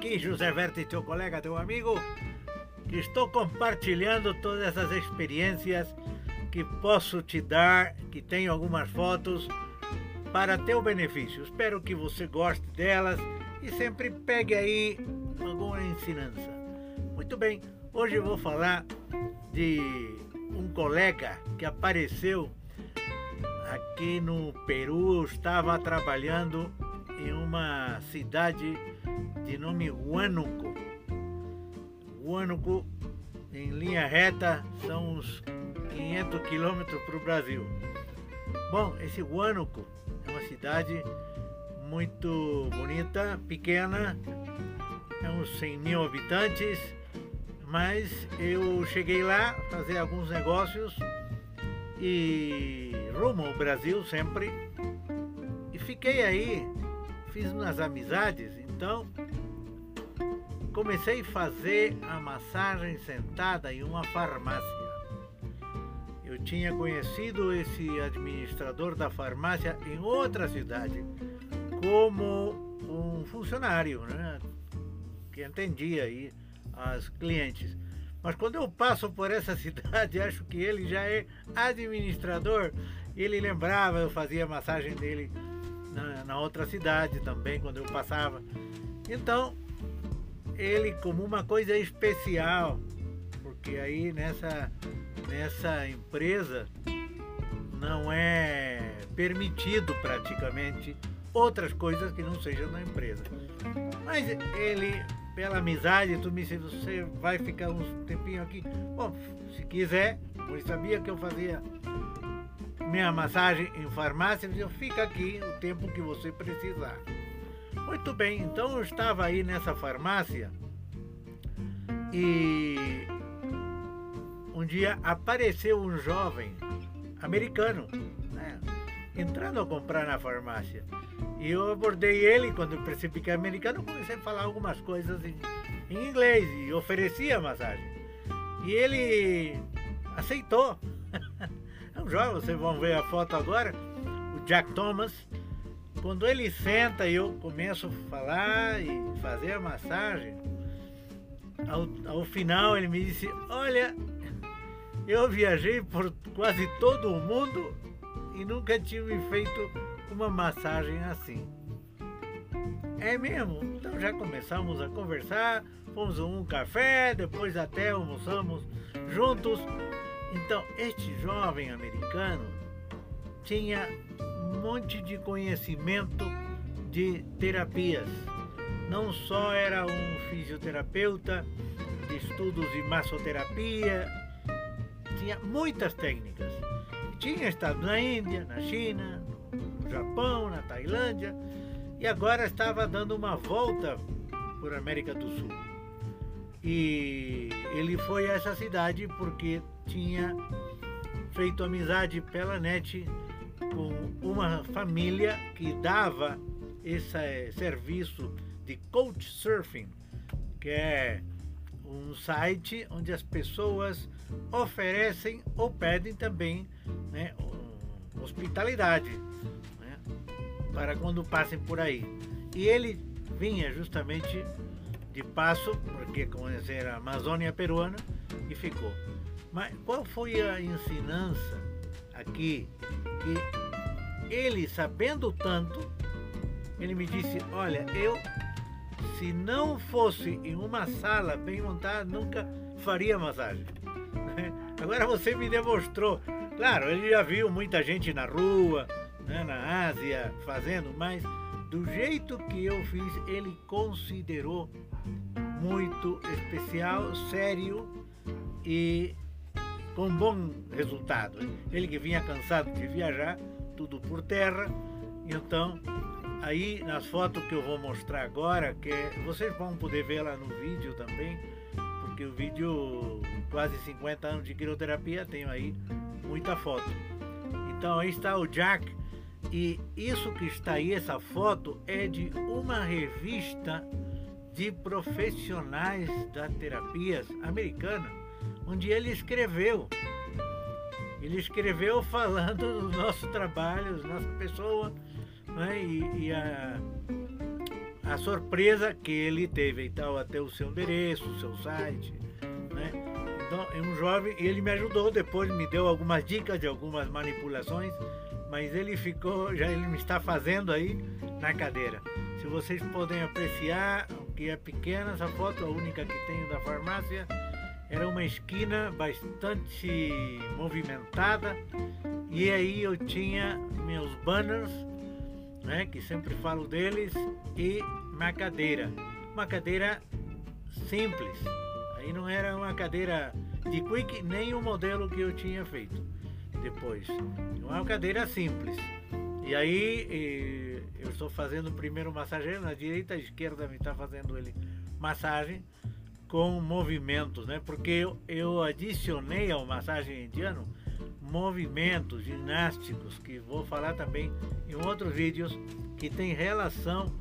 Aqui José Verte, teu colega, teu amigo, que estou compartilhando todas essas experiências que posso te dar, que tenho algumas fotos para teu benefício. Espero que você goste delas e sempre pegue aí alguma ensinança. Muito bem, hoje vou falar de um colega que apareceu aqui no Peru. Estava trabalhando em uma cidade de nome Huánuco. Huánuco, em linha reta, são uns 500 quilômetros para o Brasil. Bom, esse Huánuco é uma cidade muito bonita, pequena, é uns 100 mil habitantes, mas eu cheguei lá fazer alguns negócios e rumo ao Brasil sempre e fiquei aí, fiz umas amizades, então comecei a fazer a massagem sentada em uma farmácia. Eu tinha conhecido esse administrador da farmácia em outra cidade como um funcionário, né? Que atendia aí as clientes. Mas quando eu passo por essa cidade, acho que ele já é administrador. Ele lembrava, eu fazia massagem dele na, na outra cidade também, quando eu passava. Então, ele como uma coisa especial, porque aí nessa, nessa empresa não é permitido praticamente outras coisas que não sejam na empresa. Mas ele, pela amizade, tu me disse, você vai ficar um tempinho aqui? Bom, se quiser, ele sabia que eu fazia minha massagem em farmácia, ele disse, fica aqui o tempo que você precisar. Muito bem, então eu estava aí nessa farmácia e um dia apareceu um jovem americano, né, entrando a comprar na farmácia. E eu abordei ele, quando eu percebi que é americano, comecei a falar algumas coisas em, em inglês e ofereci a massagem. E ele aceitou. vocês vão ver a foto agora, o Jack Thomas. Quando ele senta e eu começo a falar e fazer a massagem, ao, ao final ele me disse, olha, eu viajei por quase todo o mundo e nunca tive feito uma massagem assim. É mesmo? Então já começamos a conversar, fomos a um café, depois até almoçamos juntos. Então, este jovem americano tinha um monte de conhecimento de terapias. Não só era um fisioterapeuta de estudos de massoterapia, tinha muitas técnicas. Tinha estado na Índia, na China, no Japão, na Tailândia e agora estava dando uma volta por América do Sul. E ele foi a essa cidade porque tinha feito amizade pela net com uma família que dava esse eh, serviço de coach surfing, que é um site onde as pessoas oferecem ou pedem também né, hospitalidade né, para quando passem por aí. E ele vinha justamente de passo, porque conhecer a Amazônia peruana e ficou. Mas qual foi a ensinança aqui que ele, sabendo tanto, ele me disse, olha, eu se não fosse em uma sala bem montada, nunca faria massagem. Agora você me demonstrou. Claro, ele já viu muita gente na rua, né, na Ásia, fazendo, mas do jeito que eu fiz, ele considerou muito especial, sério e com bom resultado. Ele que vinha cansado de viajar, tudo por terra, então aí nas fotos que eu vou mostrar agora, que vocês vão poder ver lá no vídeo também, porque o vídeo quase 50 anos de quiroterapia tenho aí muita foto. Então aí está o Jack e isso que está aí, essa foto, é de uma revista de profissionais da terapias americana, onde ele escreveu. Ele escreveu falando do nosso trabalho, da nossa pessoa, né? e, e a, a surpresa que ele teve. Então, até o seu endereço, o seu site, né? Então, é um jovem, ele me ajudou depois, me deu algumas dicas de algumas manipulações, mas ele ficou, já ele me está fazendo aí na cadeira. Se vocês podem apreciar, que é pequena essa foto, a única que tenho da farmácia, era uma esquina bastante movimentada e aí eu tinha meus banners, né, que sempre falo deles, e uma cadeira. Uma cadeira simples. Aí não era uma cadeira de quick, nem o modelo que eu tinha feito depois. Uma cadeira simples. E aí eu estou fazendo primeiro massageiro na direita, a esquerda me está fazendo ele massagem com movimentos, né? Porque eu, adicionei ao massagem indiano movimentos ginásticos que vou falar também em outros vídeos que tem relação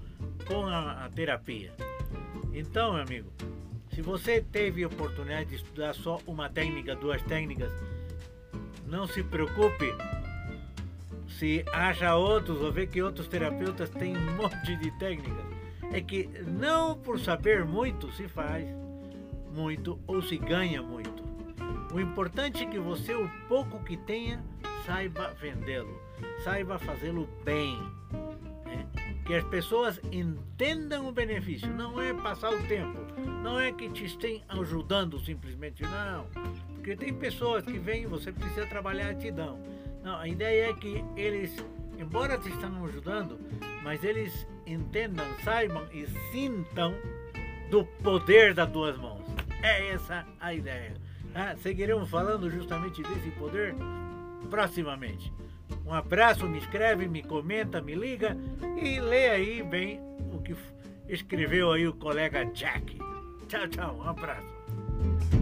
com a, a terapia. Então, meu amigo, se você teve oportunidade de estudar só uma técnica, duas técnicas, não se preocupe. Se acha outros ou vê que outros terapeutas têm um monte de técnicas, é que não por saber muito se faz muito ou se ganha muito. O importante é que você, o pouco que tenha, saiba vendê-lo, saiba fazê-lo bem. Né? Que as pessoas entendam o benefício. Não é passar o tempo, não é que te estejam ajudando simplesmente, não. Porque tem pessoas que vêm, você precisa trabalhar te dão. Não, a ideia é que eles, embora te estão ajudando, mas eles entendam, saibam e sintam do poder das duas mãos. É essa a ideia. Ah, seguiremos falando justamente desse poder proximamente. Um abraço, me escreve, me comenta, me liga e lê aí bem o que escreveu aí o colega Jack. Tchau, tchau, um abraço.